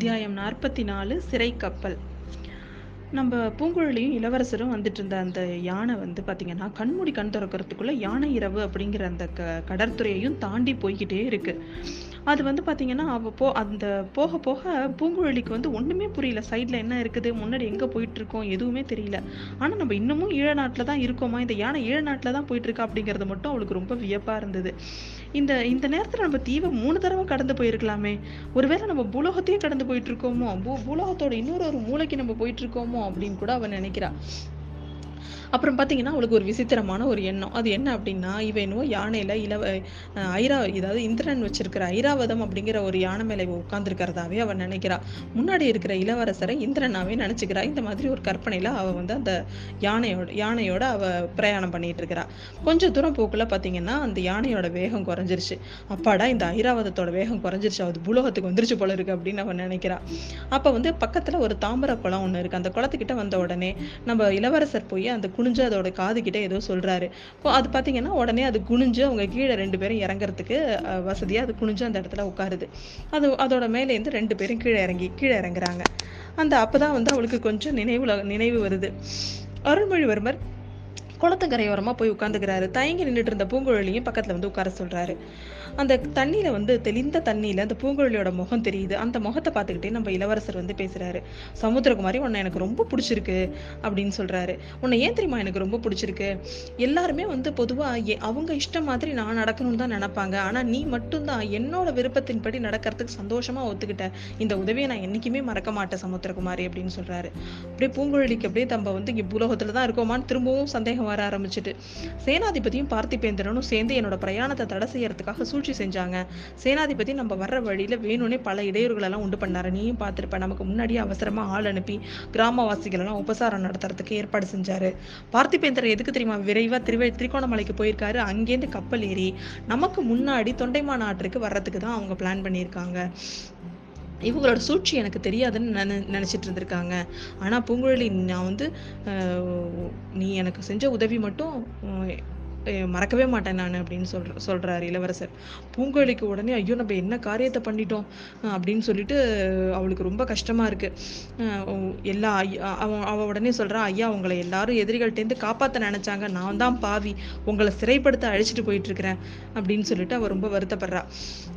அத்தியாயம் நாற்பத்தி நாலு சிறை கப்பல். நம்ம பூங்குழலியும் இளவரசரும் வந்துட்டு இருந்த அந்த யானை வந்து பார்த்தீங்கன்னா கண்மூடி கண் திறக்கிறதுக்குள்ள யானை இரவு அப்படிங்கிற அந்த க கடற்துறையையும் தாண்டி போய்கிட்டே இருக்கு. அது வந்து பார்த்தீங்கன்னா அவ போ அந்த போக போக பூங்குழலிக்கு வந்து ஒன்றுமே புரியல. சைடில் என்ன இருக்குது? முன்னாடி எங்கே போயிட்டு இருக்கோம் எதுவுமே தெரியல. ஆனால் நம்ம இன்னமும் ஈழ நாட்டில் தான் இருக்கோமா? இந்த யானை ஈழ நாட்டில் தான் போயிட்டு இருக்கா அப்படிங்கறது மட்டும் அவளுக்கு ரொம்ப வியப்பாக இருந்தது. இந்த இந்த நேரத்தில் நம்ம தீவை மூணு தடவை கடந்து போயிருக்கலாமே. ஒருவேளை நம்ம பூலோகத்தையே கடந்து போயிட்டு இருக்கோமோ? பூ பூலோகத்தோட இன்னொரு ஒரு மூளைக்கு நம்ம போயிட்டு இருக்கோமோ அப்படின்னு கூட அவன் நினைக்கிறான் அப்புறம் பார்த்தீங்கன்னா அவளுக்கு ஒரு விசித்திரமான ஒரு எண்ணம். அது என்ன அப்படின்னா இவ என்னவோ யானையில் இளவ ஐரா இதாவது இந்திரன் வச்சிருக்கிற ஐராவதம் அப்படிங்கிற ஒரு யானை மேலே இவ உட்கார்ந்துருக்கிறதாவே நினைக்கிறாள் நினைக்கிறா. முன்னாடி இருக்கிற இளவரசரை இந்திரனாவே நினச்சிக்கிறா. இந்த மாதிரி ஒரு கற்பனையில் அவள் வந்து அந்த யானையோட யானையோட அவள் பிரயாணம் பண்ணிட்டு இருக்கிறா கொஞ்சம் தூரம் போக்குள்ள பார்த்தீங்கன்னா அந்த யானையோட வேகம் குறைஞ்சிருச்சு. அப்பாடா இந்த ஐராவதத்தோட வேகம் குறைஞ்சிருச்சு. அது புலோகத்துக்கு வந்துருச்சு போல இருக்கு அப்படின்னு அவன் நினைக்கிறா. அப்போ வந்து பக்கத்தில் ஒரு தாமரை குளம் ஒன்று இருக்குது அந்த குளத்துக்கிட்ட வந்த உடனே நம்ம இளவரசர் போய் அந்த குனிஞ்சு அதோட காது கிட்ட ஏதோ சொல்கிறாரு இப்போ அது பார்த்தீங்கன்னா உடனே அது குனிஞ்சு அவங்க கீழே ரெண்டு பேரும் இறங்குறதுக்கு வசதியாக அது குனிஞ்சு அந்த இடத்துல உட்காருது. அது அதோட மேலேருந்து ரெண்டு பேரும் கீழே இறங்கி கீழே இறங்குறாங்க. அந்த அப்போ தான் வந்து அவளுக்கு கொஞ்சம் நினைவுல நினைவு வருது. அருள்மொழிவர்மர் குளத்துக்கரையோரமாக போய் உட்காந்துக்கிறாரு. தயங்கி நின்றுட்டு இருந்த பூங்குழலியும் பக்கத்தில் வந்து உட்கார சொல்கிறாரு அந்த தண்ணியில் வந்து தெளிந்த தண்ணியில் அந்த பூங்குழலியோட முகம் தெரியுது. அந்த முகத்தை பார்த்துக்கிட்டே நம்ம இளவரசர் வந்து பேசுகிறாரு சமுத்திரகுமாரி உன்னை எனக்கு ரொம்ப பிடிச்சிருக்கு அப்படின்னு சொல்கிறாரு உன்னை ஏன் தெரியுமா எனக்கு ரொம்ப பிடிச்சிருக்கு? எல்லாருமே வந்து பொதுவாக அவங்க இஷ்டம் மாதிரி நான் நடக்கணும்னு தான் நினைப்பாங்க. ஆனால் நீ மட்டும்தான் என்னோட விருப்பத்தின்படி நடக்கிறதுக்கு சந்தோஷமாக ஒத்துக்கிட்ட. இந்த உதவியை நான் என்னைக்குமே மறக்க மாட்டேன் சமுத்திரகுமாரி அப்படின்னு சொல்கிறாரு அப்படியே பூங்குழலிக்கு அப்படியே நம்ம வந்து இங்கே பூலோகத்துல தான் இருக்கோமான்னு திரும்பவும் சந்தேகம் வர ஆரம்பிச்சிட்டு. சேனாதிபதியும் பார்த்திபேந்திரனும் சேர்ந்து என்னோட பிரயாணத்தை தடை செய்யறதுக்காக சூழ்ச்சி செஞ்சாங்க. சேனாதிபதி நம்ம வர்ற வழியில வேணும்னே பல இடையூறுகளெல்லாம் உண்டு பண்ணாரு. நீயும் பார்த்துருப்ப நமக்கு முன்னாடியே அவசரமா ஆள் அனுப்பி கிராமவாசிகள் எல்லாம் உபசாரம் நடத்துறதுக்கு ஏற்பாடு செஞ்சாரு. பார்த்திபேந்திரன் எதுக்கு தெரியுமா? விரைவா திரிவே திரிகோணமலைக்கு போயிருக்காரு. அங்கேருந்து கப்பல் ஏறி நமக்கு முன்னாடி தொண்டைமா நாட்டுக்கு வர்றதுக்கு தான் அவங்க பிளான் பண்ணியிருக்காங்க. இவங்களோட சூழ்ச்சி எனக்கு தெரியாதுன்னு நினை நினைச்சிட்டு இருந்திருக்காங்க. ஆனால் பூங்குழலி நான் வந்து நீ எனக்கு செஞ்ச உதவி மட்டும் மறக்கவே மாட்டேன் நான் அப்படின்னு சொல்ற சொல்றாரு இளவரசர். பூங்கோழிக்கு உடனே ஐயோ நம்ம என்ன காரியத்தை பண்ணிட்டோம்? அப்படின்னு சொல்லிட்டு அவளுக்கு ரொம்ப கஷ்டமா இருக்கு. எல்லா ஐயா- அவ உடனே சொல்றா ஐயா உங்களை எல்லாரும் எதிரிகள்டேந்து காப்பாத்த நினைச்சாங்க. நான் தான் பாவி. உங்களை சிறைப்படுத்த அழிச்சிட்டு போயிட்டு இருக்கிறேன் அப்படின்னு சொல்லிட்டு அவ ரொம்ப வருத்தப்படுறா.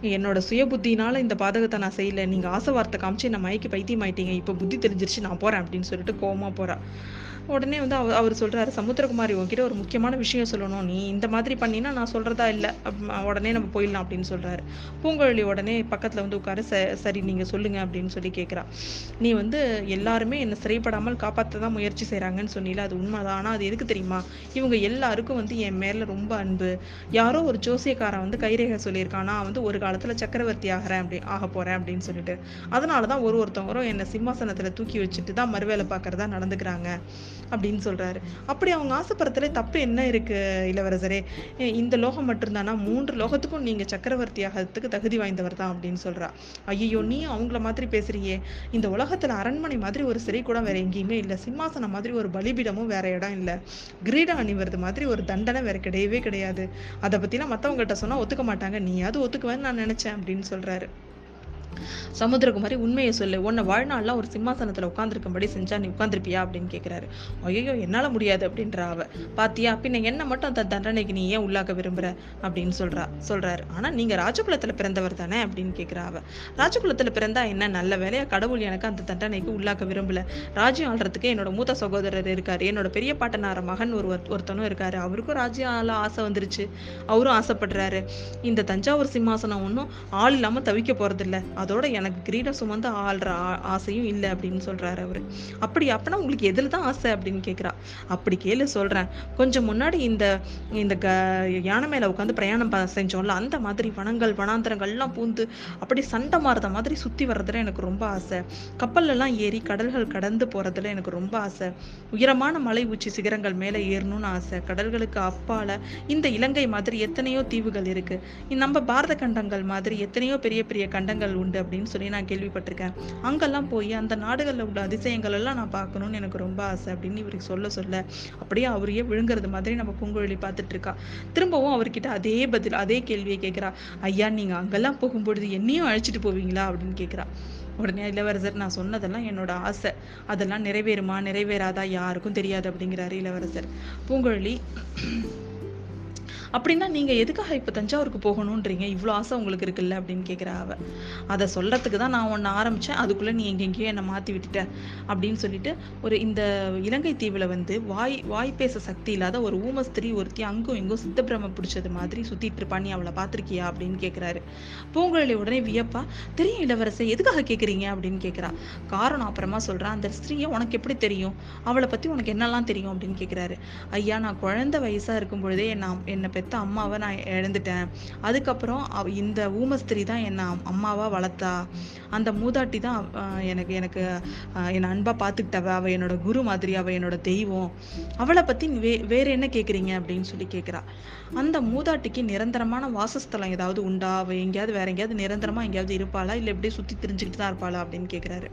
என்னோட சுய புத்தினால இந்த பாதகத்தை நான் செய்யல. நீங்க ஆசை வார்த்தை காமிச்சு என்ன மயக்கி பைத்தியம் ஆயிட்டீங்க. இப்ப புத்தி தெரிஞ்சிருச்சு. நான் போறேன். அப்படின்னு சொல்லிட்டு கோவமா போறா. உடனே வந்து அவர் அவர் சொல்றாரு சமுத்திரகுமாரி உங்ககிட்ட ஒரு முக்கியமான விஷயம் சொல்லணும். நீ நீ இந்த மாதிரி பண்ணினா நான் சொல்கிறதா இல்லை. உடனே நம்ம போயிடலாம் அப்படின்னு சொல்கிறாரு பூங்குழலி உடனே பக்கத்தில் வந்து உட்காரு "ச- சரி நீங்கள் சொல்லுங்க அப்படின்னு சொல்லி கேட்குறா நீ வந்து எல்லாருமே என்னை சிறைப்படாமல் காப்பாற்ற தான் முயற்சி செய்கிறாங்கன்னு சொன்னில அது உண்மைதான். ஆனால் அது எதுக்கு தெரியுமா? இவங்க எல்லாருக்கும் வந்து என் மேலே ரொம்ப அன்பு. யாரோ ஒரு ஜோசியக்காரன் வந்து கைரேகை சொல்லியிருக்கான். நான் வந்து ஒரு காலத்தில் சக்கரவர்த்தி ஆகிறேன் அப்படி ஆக போகிறேன் அப்படின்னு சொல்லிட்டு. அதனாலதான் ஒரு ஒருத்தவங்களும் என்னை சிம்மாசனத்தில் தூக்கி வச்சுட்டு தான் மறுவேலை பார்க்குறதா நடந்துக்கிறாங்க அப்படின்னு சொல்கிறாரு அப்படி அவங்க ஆசைப்படுறதுல தப்பு என்ன இருக்குது இல்லை இளவரசரே இந்த லோகம் மட்டும்தானா? மூன்று லோகத்துக்கும் நீங்க சக்கரவர்த்தி ஆகிறதுக்கு தகுதி வாய்ந்தவர் தான் அப்படின்னு சொல்றா. ஐயோ நீ அவங்கள மாதிரி பேசுறியே. இந்த உலகத்துல அரண்மனை மாதிரி ஒரு சிறை கூட வேற எங்கேயுமே இல்ல. சிம்மாசனம் மாதிரி ஒரு பலிபீடமும் வேற இடம் இல்ல. கிரீடம் அணிவது மாதிரி ஒரு தண்டனை வேற கிடையவே கிடையாது. அதை பற்றிலாம் மத்தவங்ககிட்ட சொன்னா ஒத்துக்க மாட்டாங்க. நீயாவது ஒத்துக்குவேன்னு நான் நினைச்சேன் அப்படின்னு சொல்றாரு. சமுத்திரகுமாரி உண்மையை சொல்லு. உன்னை வாழ்நாள்லாம் ஒரு சிம்மாசனத்துல உட்காந்துருக்கும்படி செஞ்சா நீ உட்காந்துருப்பியா அப்படின்னு கேட்குறாரு ஐயோ என்னால முடியாது அப்படின்ற அவ. பாத்தியா பின்ன என்ன மட்டும் அந்த தண்டனைக்கு நீ ஏன் உள்ளாக்க விரும்புற? அப்படின்னு சொல்றா சொல்றாரு. ஆனா நீங்க ராஜகுலத்துல பிறந்தவர் தானே அப்படின்னு கேட்குறா அவ. ராஜகுலத்துல பிறந்தா என்ன நல்ல வேலையா? கடவுள் எனக்கு அந்த தண்டனைக்கு உள்ளாக்க விரும்பல. ராஜ்யம் ஆள்றதுக்கு என்னோட மூத்த சகோதரர் இருக்காரு. என்னோட பெரிய பாட்டனார மகன் ஒரு ஒருத்தனும் இருக்காரு. அவருக்கும் ராஜ்யம் ஆள ஆசை வந்துருச்சு. அவரும் ஆசைப்படுறாரு. இந்த தஞ்சாவூர் சிம்மாசனம் ஒன்றும் ஆள் இல்லாம தவிக்க போறது இல்ல அதோட எனக்கு கிரீடம் சுமந்து ஆள்ற ஆசையும் இல்லை அப்படின்னு சொல்றாரு அவரு. அப்படி அப்படின்னா உங்களுக்கு எதுல தான் ஆசை அப்படின்னு கேட்குறா அப்படி கேளு சொல்றேன். கொஞ்சம் முன்னாடி இந்த இந்த க யானை மேல உட்காந்து பிரயாணம் செஞ்சோம்ல அந்த மாதிரி வனங்கள் வனாந்திரங்கள்லாம் பூந்து அப்படி சண்டை மாறுத மாதிரி சுத்தி வர்றதுல எனக்கு ரொம்ப ஆசை. கப்பல்ல ஏறி கடல்கள் கடந்து போறதுல எனக்கு ரொம்ப ஆசை. உயரமான மலை உச்சி சிகரங்கள் மேல ஏறணும்னு ஆசை. கடல்களுக்கு அப்பால இந்த இலங்கை மாதிரி எத்தனையோ தீவுகள் இருக்கு. நம்ம பாரத கண்டங்கள் மாதிரி எத்தனையோ பெரிய பெரிய கண்டங்கள் உண்டு. அப்படின்னு சொல்லி நான் கேள்விப்பட்டிருக்கேன். அங்கெல்லாம் போய் அந்த நாடுகளில் உள்ள அதிசயங்கள் எல்லாம் நான் பார்க்கணும்னு எனக்கு ரொம்ப ஆசை அப்படின்னு இவருக்கு சொல்ல சொல்ல அப்படியே அவரையே விழுங்குறது மாதிரி நம்ம பூங்குழலி பார்த்துட்டு இருக்கா. திரும்பவும் அவர்கிட்ட அதே பதில் அதே கேள்வியை கேட்குறா ஐயா நீங்கள் அங்கெல்லாம் போகும்பொழுது என்னையும் அழைச்சிட்டு போவீங்களா? அப்படின்னு கேட்குறா உடனே இளவரசர் நான் சொன்னதெல்லாம் என்னோட ஆசை. அதெல்லாம் நிறைவேறுமா நிறைவேறாதா? யாருக்கும் தெரியாது. அப்படிங்கிறாரு இளவரசர். பூங்குழலி அப்படின்னா நீங்கள் எதுக்காக இப்போ தஞ்சாவூருக்கு போகணுன்றீங்க இவ்வளோ ஆசை உங்களுக்கு இருக்குல்ல? அப்படின்னு கேட்குறா அவ. அதை சொல்கிறதுக்கு தான் நான் ஒன்று ஆரம்பித்தேன் அதுக்குள்ளே நீ எங்கெங்கேயோ என்னை மாற்றி விட்டுட்ட. அப்படின்னு சொல்லிட்டு ஒரு இந்த இலங்கை தீவில் வந்து வாய் வாய் பேச சக்தி இல்லாத ஒரு ஊமஸ்திரி ஒருத்தி அங்கும் இங்கும் சித்தப்பிரம பிடிச்சது மாதிரி சுற்றிட்டு இருப்பா. நீ அவளை பார்த்துருக்கியா? அப்படின்னு கேட்குறாரு பூங்குழலி உடனே வியப்பா தெரியும் இளவரசை எதுக்காக கேட்குறீங்க அப்படின்னு கேட்குறா காரணம் அப்புறமா சொல்கிறான் அந்த ஸ்திரீயை உனக்கு எப்படி தெரியும்? அவளை பற்றி உனக்கு என்னெல்லாம் தெரியும்? அப்படின்னு கேட்குறாரு ஐயா நான் குழந்தை வயசாக இருக்கும் பொழுதே நான் என்னை பெத்த அம்மாவை நான் இழந்துட்டேன். அதுக்கப்புறம் இந்த ஊமஸ்திரி தான் என்னை அம்மாவா வளர்த்தா. அந்த மூதாட்டி தான் எனக்கு எனக்கு என்னை அன்பாக பார்த்துக்கிட்டவ அவள் என்னோட குரு மாதிரி அவள் என்னோட தெய்வம். அவளை பற்றி வே வேற என்ன கேட்குறீங்க அப்படின்னு சொல்லி கேட்குறா அந்த மூதாட்டிக்கு நிரந்தரமான வாசஸ்தலம் ஏதாவது உண்டா? அவள் எங்கேயாவது வேற எங்கேயாவது நிரந்தரமாக எங்கேயாவது இருப்பாளா? இல்லை எப்படியே சுற்றி திரிஞ்சுக்கிட்டு தான் இருப்பாளா அப்படின்னு கேட்குறாரு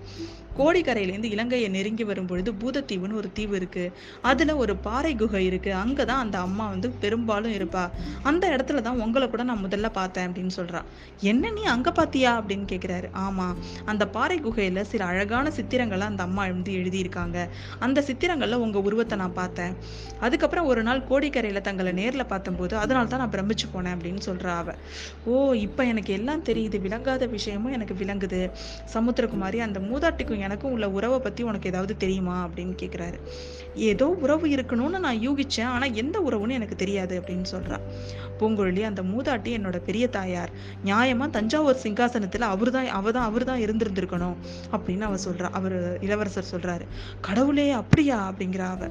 கோடிக்கரையிலேருந்து இலங்கையை நெருங்கி வரும் பொழுது பூதத்தீவுன்னு ஒரு தீவு இருக்குது அதில் ஒரு பாறை குகை இருக்குது அங்கே தான் அந்த அம்மா வந்து பெரும்பாலும் இருப்பா. அந்த இடத்துல தான் உங்களை கூட நான் முதல்ல பார்த்தேன் அப்படின்னு சொல்றா. என்ன நீ அங்கே பார்த்தியா அப்படின்னு கேட்குறாரு ஆமாம் தான் அந்த பாறை குகையில் சில அழகான சித்திரங்களை அந்த அம்மா வந்து எழுதியிருக்காங்க. அந்த சித்திரங்கள்ல உங்க உருவத்தை நான் பார்த்தேன். அதுக்கப்புறம் ஒரு நாள் கோடிக்கரையில தங்களை நேர்ல பார்த்தம்போது அதனால தான் நான் பிரமிச்சு போனேன் அப்படின்னு சொல்றா அவ. ஓ இப்ப எனக்கு எல்லாம் தெரியுது. விளங்காத விஷயமும் எனக்கு விளங்குது. சமுத்திரகுமாரி அந்த மூதாட்டிக்கும் எனக்கும் உள்ள உறவை பத்தி உனக்கு ஏதாவது தெரியுமா? அப்படின்னு கேக்குறாரு. ஏதோ உறவு இருக்கணும்னு நான் யூகிச்சேன். ஆனா எந்த உறவுன்னு எனக்கு தெரியாது அப்படின்னு சொல்றா. பூங்குழலி அந்த மூதாட்டி என்னோட பெரிய தாயார். நியாயமா தஞ்சாவூர் சிங்காசனத்துல அவர் அவர் தான் இருந்திருந்திருக்கணும் அப்படின்னு அவ சொல்றா அவர் இளவரசர் சொல்றாரு. கடவுளே அப்படியா? அப்படிங்கிறா அவ.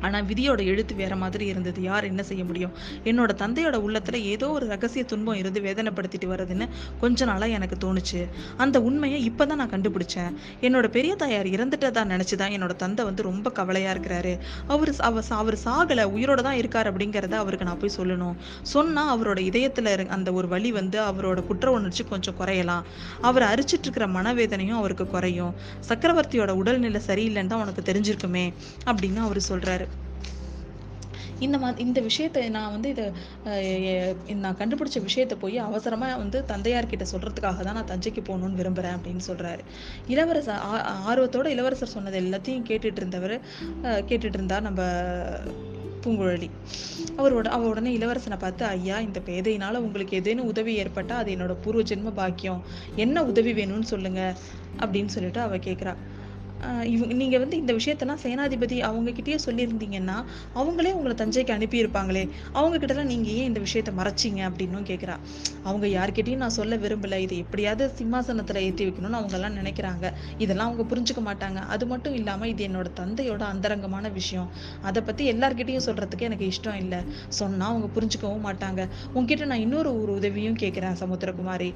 ஆனால் விதியோட எழுத்து வேற மாதிரி இருந்தது. யார் என்ன செய்ய முடியும்? என்னோட தந்தையோட உள்ளத்துல ஏதோ ஒரு ரகசிய துன்பம் இருந்து வேதனைப்படுத்திட்டு வருதுன்னு கொஞ்ச நாளா எனக்கு தோணுச்சு. அந்த உண்மையை இப்பதான் நான் கண்டுபிடிச்சேன். என்னோட பெரிய தாயார் இறந்துட்டதா நினைச்சுதான் என்னோட தந்தை வந்து ரொம்ப கவலையா இருக்கிறாரு. அவர் அவர் அவர் சாகல உயிரோட தான் இருக்காரு அப்படிங்கிறத அவருக்கு நான் போய் சொல்லணும். சொன்னா அவரோட இதயத்துல இரு- அந்த ஒரு வழி வந்து அவரோட குற்ற உணர்ச்சி கொஞ்சம் குறையலாம். அவர் அரிச்சிட்டு இருக்கிற மனவேதனையும் அவருக்கு குறையும். சக்கரவர்த்தியோட உடல்நிலை சரியில்லைன்னு தான் உனக்கு தெரிஞ்சிருக்குமே அப்படின்னு அவர் சொல்றாரு. இந்த மா இந்த விஷயத்தை நான் வந்து இதை நான் கண்டுபிடிச்ச விஷயத்தை போய் அவசரமாக வந்து தந்தையார் கிட்ட சொல்றதுக்காக தான் நான் தஞ்சைக்கு போகணும்னு விரும்புறேன் அப்படின்னு சொல்றாரு. இளவரசர் ஆ- ஆர்வத்தோட இளவரசர் சொன்னது எல்லாத்தையும் கேட்டுட்டு இருந்தவர் கேட்டுட்டு இருந்தா நம்ம பூங்குழலி. அவரோட அவ உடனே இளவரசனை பார்த்து ஐயா இந்த பேதையினால உங்களுக்கு ஏதேனும் உதவி ஏற்பட்டா அது என்னோட பூர்வ ஜென்ம பாக்கியம். என்ன உதவி வேணும்னு சொல்லுங்க. அப்படின்னு சொல்லிட்டு அவ கேட்குறா இவங்க நீங்கள் வந்து இந்த விஷயத்தெல்லாம் சேனாதிபதி அவங்க சொல்லியிருந்தீங்கன்னா அவங்களே உங்களை தஞ்சைக்கு அனுப்பியிருப்பாங்களே. அவங்கக்கிட்டலாம் நீங்கள் ஏன் இந்த விஷயத்த மறைச்சீங்க அப்படின்னும் கேட்குறா அவங்க யார்கிட்டையும் நான் சொல்ல விரும்பல. இது எப்படியாவது சிம்மாசனத்தில் ஏற்றி வைக்கணும்னு அவங்கெல்லாம் நினைக்கிறாங்க. இதெல்லாம் அவங்க புரிஞ்சுக்க மாட்டாங்க. அது மட்டும் இல்லாமல் இது என்னோட தந்தையோட அந்தரங்கமான விஷயம். அதை பற்றி எல்லார்கிட்டையும் சொல்கிறதுக்கு எனக்கு இஷ்டம் இல்லை. சொன்னால் அவங்க புரிஞ்சுக்கவும் மாட்டாங்க. உங்ககிட்ட நான் இன்னொரு ஒரு உதவியும் கேட்குறேன் சமுத்திரகுமாரி.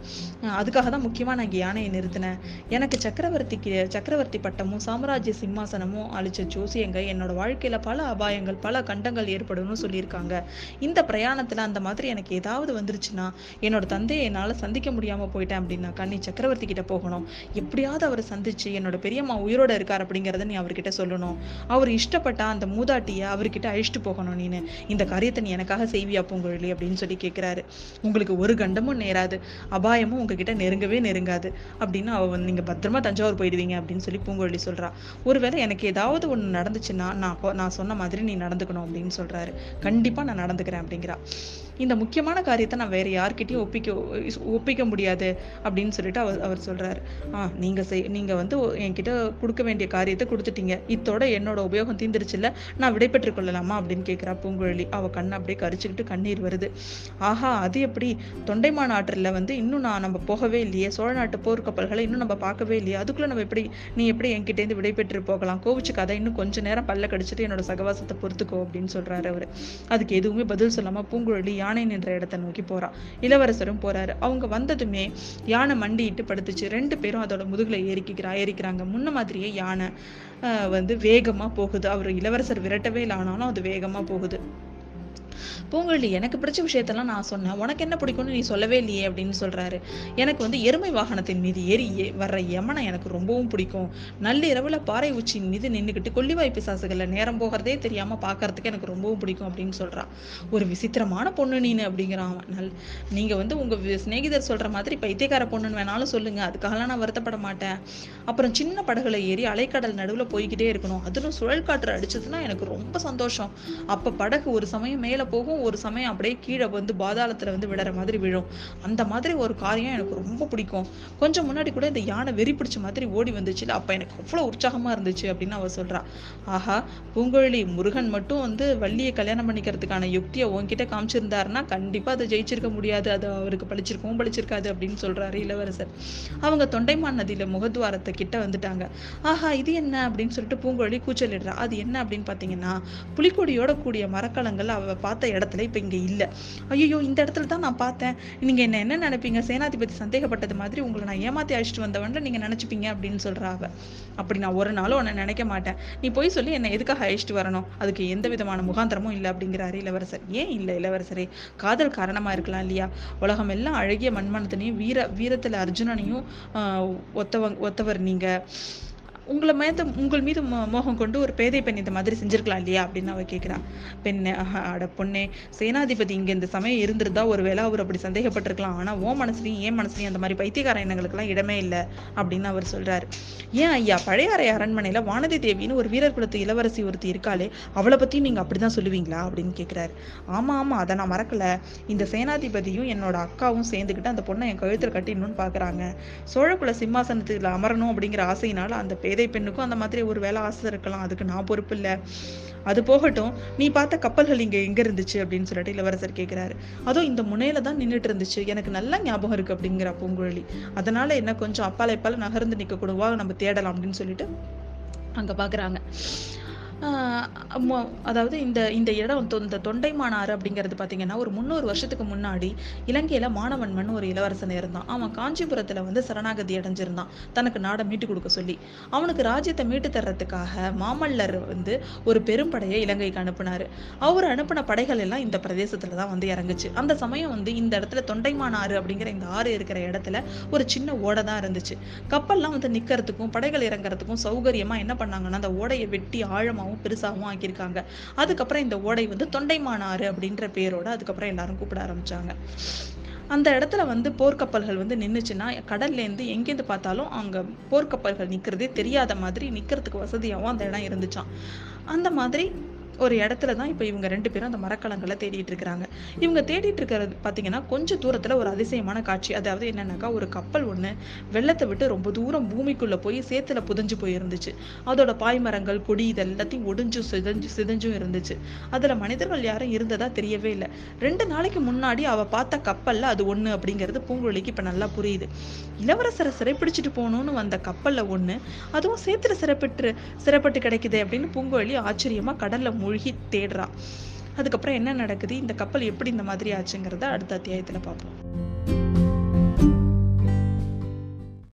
அதுக்காக தான் முக்கியமாக நான் இங்கே யானையை நிறுத்தினேன். எனக்கு சக்கரவர்த்திக்கு சக்கரவர்த்தி பட்டமும் சாம்ராஜ்ய சிம்மாசனமும் அழிச்ச ஜோசியங்க என்னோட வாழ்க்கையில பல அபாயங்கள் பல கண்டங்கள் ஏற்படும்னு சொல்லியிருக்காங்க. இந்த பிரயாணத்துல அந்த மாதிரி எனக்கு ஏதாவது வந்துருச்சுன்னா என்னோட தந்தையை என்னால சந்திக்க முடியாம போயிட்டேன் அப்படின்னா கண்ணி சக்கரவர்த்தி கிட்ட போகணும். எப்படியாவது அவரை சந்திச்சு என்னோட பெரியம்மா உயிரோட இருக்கார் அப்படிங்கறத நீ அவர்கிட்ட சொல்லணும். அவர் இஷ்டப்பட்ட அந்த மூதாட்டிய அவர்கிட்ட அழிச்சிட்டு போகணும் நீனு. இந்த காரியத்தை நீ எனக்காக செய்வியா பூங்குழலி? அப்படின்னு சொல்லி கேக்குறாரு. உங்களுக்கு ஒரு கண்டமும் நேராது. அபாயமும் உங்ககிட்ட நெருங்கவே நெருங்காது. அப்படின்னு அவ நீங்க பத்திரமா தஞ்சாவூர் போயிடுவீங்க அப்படின்னு சொல்லி பூங்குழலி சொல்றா. ஒருவேளை எனக்கு ஏதாவது ஒண்ணு நடந்துச்சுன்னா நான் நான் சொன்ன மாதிரி நீ நடந்துக்கணும் அப்படின்னு சொல்றாரு. கண்டிப்பா நான் நடந்துக்கிறேன் அப்படிங்கிறா. இந்த முக்கியமான காரியத்தை நான் வேற யார்கிட்டயும் ஒப்பிக்க ஒப்பிக்க முடியாது அப்படின்னு சொல்லிட்டு அவர் அவர் சொல்றாரு. ஆ நீங்க செய் நீங்க வந்து என்கிட்ட கொடுக்க வேண்டிய காரியத்தை கொடுத்துட்டீங்க. இத்தோட என்னோட உபயோகம் தீந்துருச்சுல்ல நான் விடைபெற்றுக் கொள்ளலாமா அப்படின்னு கேட்கிறா பூங்குழலி. அவ கண்ணை அப்படியே கரிச்சுக்கிட்டு கண்ணீர் வருது. ஆஹா அது எப்படி? தொண்டைமான் ஆற்றில் வந்து இன்னும் நான் நம்ம போகவே இல்லையே. சோழ நாட்டு போர்க்கப்பல்களை இன்னும் நம்ம பார்க்கவே இல்லையே. அதுக்குள்ள நம்ம எப்படி நீ எப்படி என்கிட்ட இருந்து விடைபெற்று போகலாம்? கோவிச்சுக்காத இன்னும் கொஞ்ச நேரம் பல்ல கடிச்சிட்டு என்னோட சகவாசத்தை பொறுத்துக்கோ அப்படின்னு சொல்றாரு அவர். அதுக்கு எதுவுமே பதில் சொல்லாம பூங்குழலி யானை நின்ற இடத்தை நோக்கி போறா. இளவரசரும் போறாரு. அவங்க வந்ததுமே யானை மண்டிட்டு படுத்துச்சு. ரெண்டு பேரும் அதோட முதுகுல ஏறிக்கிறா ஏறிக்கிறாங்க. முன்ன மாதிரியே யானை ஆஹ் வந்து வேகமா போகுது. அவர் இளவரசர் விரட்டவே இல்லை ஆனாலும் அது வேகமா போகுது. பூங்குழலி எனக்கு பிடிச்ச விஷயத்தெல்லாம் நான் சொன்னேன். உனக்கு என்ன பிடிக்கும்னு நீ சொல்லவே இல்லையே அப்படின்னு சொல்றாரு. எனக்கு வந்து எருமை வாகனத்தின் மீது ஏறி வர்ற யமனை எனக்கு ரொம்பவும் பிடிக்கும். நள்ளிரவுல பாறை உச்சியின் மீது நின்றுக்கிட்டு கொல்லிவாய் பிசாசுகளில் நேரம் போகிறதே தெரியாம பார்க்கறதுக்கு எனக்கு ரொம்பவும் பிடிக்கும் அப்படின்னு சொல்றான் ஒரு விசித்திரமான பொண்ணு நீனு அப்படிங்கிறான் அவன். நல் நீங்க வந்து உங்க சிநேகிதர் சொல்ற மாதிரி பைத்தியக்கார பொண்ணுன்னு வேணாலும் சொல்லுங்க. அதுக்காகலாம் நான் வருத்தப்பட மாட்டேன். அப்புறம் சின்ன படகுல ஏறி அலைக்கடல் நடுவுல போய்கிட்டே இருக்கணும். அதிலும் சுழல் காற்று அடிச்சதுன்னா எனக்கு ரொம்ப சந்தோஷம். அப்ப படகு ஒரு சமயம் மேல போகும் ஒரு சமயம் அப்படியே கீழே வந்து பாதாளத்துல வந்து விடுற மாதிரி விழும். அந்த மாதிரி ஒரு காரியம் எனக்கு ரொம்ப பிடிக்கும். கொஞ்சம் முன்னாடி கூட இந்த யானை வெறி பிடிச்ச மாதிரி ஓடி வந்துச்சுல அப்ப எனக்கு அவ்வளோ உற்சாகமா இருந்துச்சு அப்படின்னு அவள் சொல்கிறா ஆஹா பூங்கொழி முருகன் மட்டும் வந்து வள்ளியை கல்யாணம் பண்ணிக்கிறதுக்கான யுக்தியை உன்கிட்ட காமிச்சிருந்தாருன்னா கண்டிப்பா அதை ஜெயிச்சிருக்க முடியாது. அது அவருக்கு பழிச்சிருக்கவும் பழிச்சிருக்காது அப்படின்னு சொல்றாரு இளவரசர். அவங்க தொண்டைமான் நதியில் முகத்வாரத்தை கிட்ட வந்துட்டாங்க. ஆஹா இது என்ன அப்படின்னு சொல்லிட்டு பூங்கொழி கூச்சலிடுறா. அது என்ன அப்படின்னு பார்த்தீங்கன்னா புலிக்கொடியோட கூடிய மரக்கலங்கள் அவ பார்த்த இடத்துல இப்போ இங்கே இல்லை. ஐயோ இந்த இடத்துல தான் நான் பார்த்தேன். நீங்கள் என்ன என்ன நினைப்பீங்க? சேனாதிபதி சந்தேகப்பட்டது மாதிரி உங்களை நான் ஏமாத்தி அழைச்சிட்டு வந்தவன்ல நீங்கள் நினச்சிப்பீங்க அப்படின்னு சொல்றா அவ. அப்படி நான் ஒரு நாளும் உன்னை நினைக்க மாட்டேன். நீ போய் சொல்லி என்னை எதுக்காக அழைச்சிட்டு வரணும்? அதுக்கு எந்த விதமான முகாந்திரமும் இல்லை அப்படிங்கிறாரு இளவரசர். ஏன் இல்லை இளவரசரே? காதல் காரணமா இருக்கலாம் இல்லையா? உலகம் எல்லாம் அழகிய மண்மனத்தினையும் வீர வீரத்தில் அர்ஜுனனையும் ஒத்தவங்க ஒத்தவங் ஒத்தவர் நீங்கள் உங்களை மேத்த உங்கள் மீது மோ- மோகம் கொண்டு ஒரு பேதை பெண் இந்த மாதிரி செஞ்சிருக்கலாம் இல்லையா அப்படின்னு அவ கேட்குறான் பெண்ணே ஆஹா, அட பொண்ணே சேனாதிபதி இங்கே இந்த சமயம் இருந்திருந்தா ஒரு வேளை அவர் அப்படி சந்தேகப்பட்டிருக்கலாம். ஆனால் ஓ மனசுலையும் ஏன் மனசுலையும் அந்த மாதிரி பைத்தியக்கார எண்ணங்களுக்கெல்லாம் இடமே இல்லை அப்படின்னு அவர் சொல்கிறார் ஏன் ஐயா பழையாறை அரண்மனையில் வானதி தேவின்னு ஒரு வீரர் குலத்து இளவரசி ஒருத்தி இருக்காளே அவளை நீங்கள் அப்படி தான் சொல்லுவீங்களா அப்படின்னு கேட்குறாரு ஆமாம் ஆமாம் அதை நான் மறக்கலை. இந்த சேனாதிபதியும் என்னோட அக்காவும் சேர்ந்துக்கிட்டு அந்த பொண்ணை என் கழுத்தில் கட்டிடணும்னு பார்க்குறாங்க சோழகுல சிம்மாசனத்தில் அமரணும் அப்படிங்கிற ஆசையினால் அந்த விதை பெண்ணுக்கும் அந்த மாதிரி ஒரு வேலை ஆசை இருக்கலாம். அதுக்கு நான் பொறுப்பு இல்லை. அது போகட்டும் நீ பார்த்த கப்பல்கள் இங்கே எங்க இருந்துச்சு அப்படின்னு சொல்லிட்டு இளவரசர் கேட்குறாரு அதுவும் இந்த முனையில தான் நின்றுட்டு இருந்துச்சு. எனக்கு நல்ல ஞாபகம் இருக்கு அப்படிங்கிற பூங்குழலி. அதனால என்ன கொஞ்சம் அப்பால இப்பால நகர்ந்து நிக்க கூடவா நம்ம தேடலாம் அப்படின்னு சொல்லிட்டு அங்கே பார்க்குறாங்க அதாவது இந்த இந்த இடம் தொ- இந்த தொண்டைமானாறு அப்படிங்கிறது பார்த்தீங்கன்னா ஒரு முந்நூறு வருஷத்துக்கு முன்னாடி இலங்கையில் மாணவன்மன் ஒரு இளவரசன் இருந்தான். அவன் காஞ்சிபுரத்தில் வந்து சரணாகதி அடைஞ்சிருந்தான். தனக்கு நாடை மீட்டு கொடுக்க சொல்லி. அவனுக்கு ராஜ்யத்தை மீட்டு தர்றதுக்காக மாமல்லர் வந்து ஒரு பெரும்படையை இலங்கைக்கு அனுப்பினார். அவர் அனுப்பின படைகள் எல்லாம் இந்த பிரதேசத்தில் தான் வந்து இறங்குச்சு. அந்த சமயம் வந்து இந்த இடத்துல தொண்டைமானாறு அப்படிங்கிற இந்த ஆறு இருக்கிற இடத்துல ஒரு சின்ன ஓடை தான் இருந்துச்சு. கப்பல்லாம் வந்து நிற்கிறதுக்கும் படைகள் இறங்குறதுக்கும் சௌகரியமாக என்ன பண்ணாங்கன்னா அந்த ஓடையை வெட்டி ஆழமாக ஆழமாவும் பெருசாகவும் ஆக்கியிருக்காங்க. அதுக்கப்புறம் இந்த ஓடை வந்து தொண்டைமானாறு அப்படின்ற பேரோட அதுக்கப்புறம் எல்லாரும் கூப்பிட ஆரம்பிச்சாங்க. அந்த இடத்துல வந்து போர்க்கப்பல்கள் வந்து நின்னுச்சுன்னா கடல்ல இருந்து எங்கேருந்து பார்த்தாலும் அங்க போர்க்கப்பல்கள் நிக்கிறதே தெரியாத மாதிரி நிக்கிறதுக்கு வசதியாகவும் அந்த இடம் இருந்துச்சான் அந்த மாதிரி ஒரு இடத்துல தான் இப்போ இவங்க ரெண்டு பேரும் அந்த மரக்கலங்களை தேடிட்டு இருக்கிறாங்க. இவங்க தேடிட்டு இருக்கிறது பார்த்தீங்கன்னா கொஞ்சம் தூரத்தில் ஒரு அதிசயமான காட்சி. அதாவது என்னன்னாக்கா ஒரு கப்பல் ஒன்று வெள்ளத்தை விட்டு ரொம்ப தூரம் பூமிக்குள்ளே போய் சேத்துல புதஞ்சு போயிருந்துச்சு. அதோட பாய்மரங்கள் கொடி இது எல்லாத்தையும் ஒடிஞ்சும் சிதைஞ்சு சிதஞ்சும் இருந்துச்சு. அதில் மனிதர்கள் யாரும் இருந்ததா தெரியவே இல்லை. ரெண்டு நாளைக்கு முன்னாடி அவள் பார்த்த கப்பலில் அது ஒன்று அப்படிங்கிறது பூங்குழலிக்கு இப்போ நல்லா புரியுது. இளவரசரை சிறைப்பிடிச்சிட்டு போகணும்னு வந்த கப்பலில் ஒன்று அதுவும் சேத்துல சிறப்பிட்டு சிறைப்பட்டு கிடைக்குது அப்படின்னு பூங்குழலி ஆச்சரியமா கடலில் மூழ்கி தேடுறா. அதுக்கப்புறம் என்ன நடக்குது? இந்த கப்பல் எப்படி இந்த மாதிரி ஆச்சுங்கிறத அடுத்த அத்தியாயத்துல பார்ப்போம்.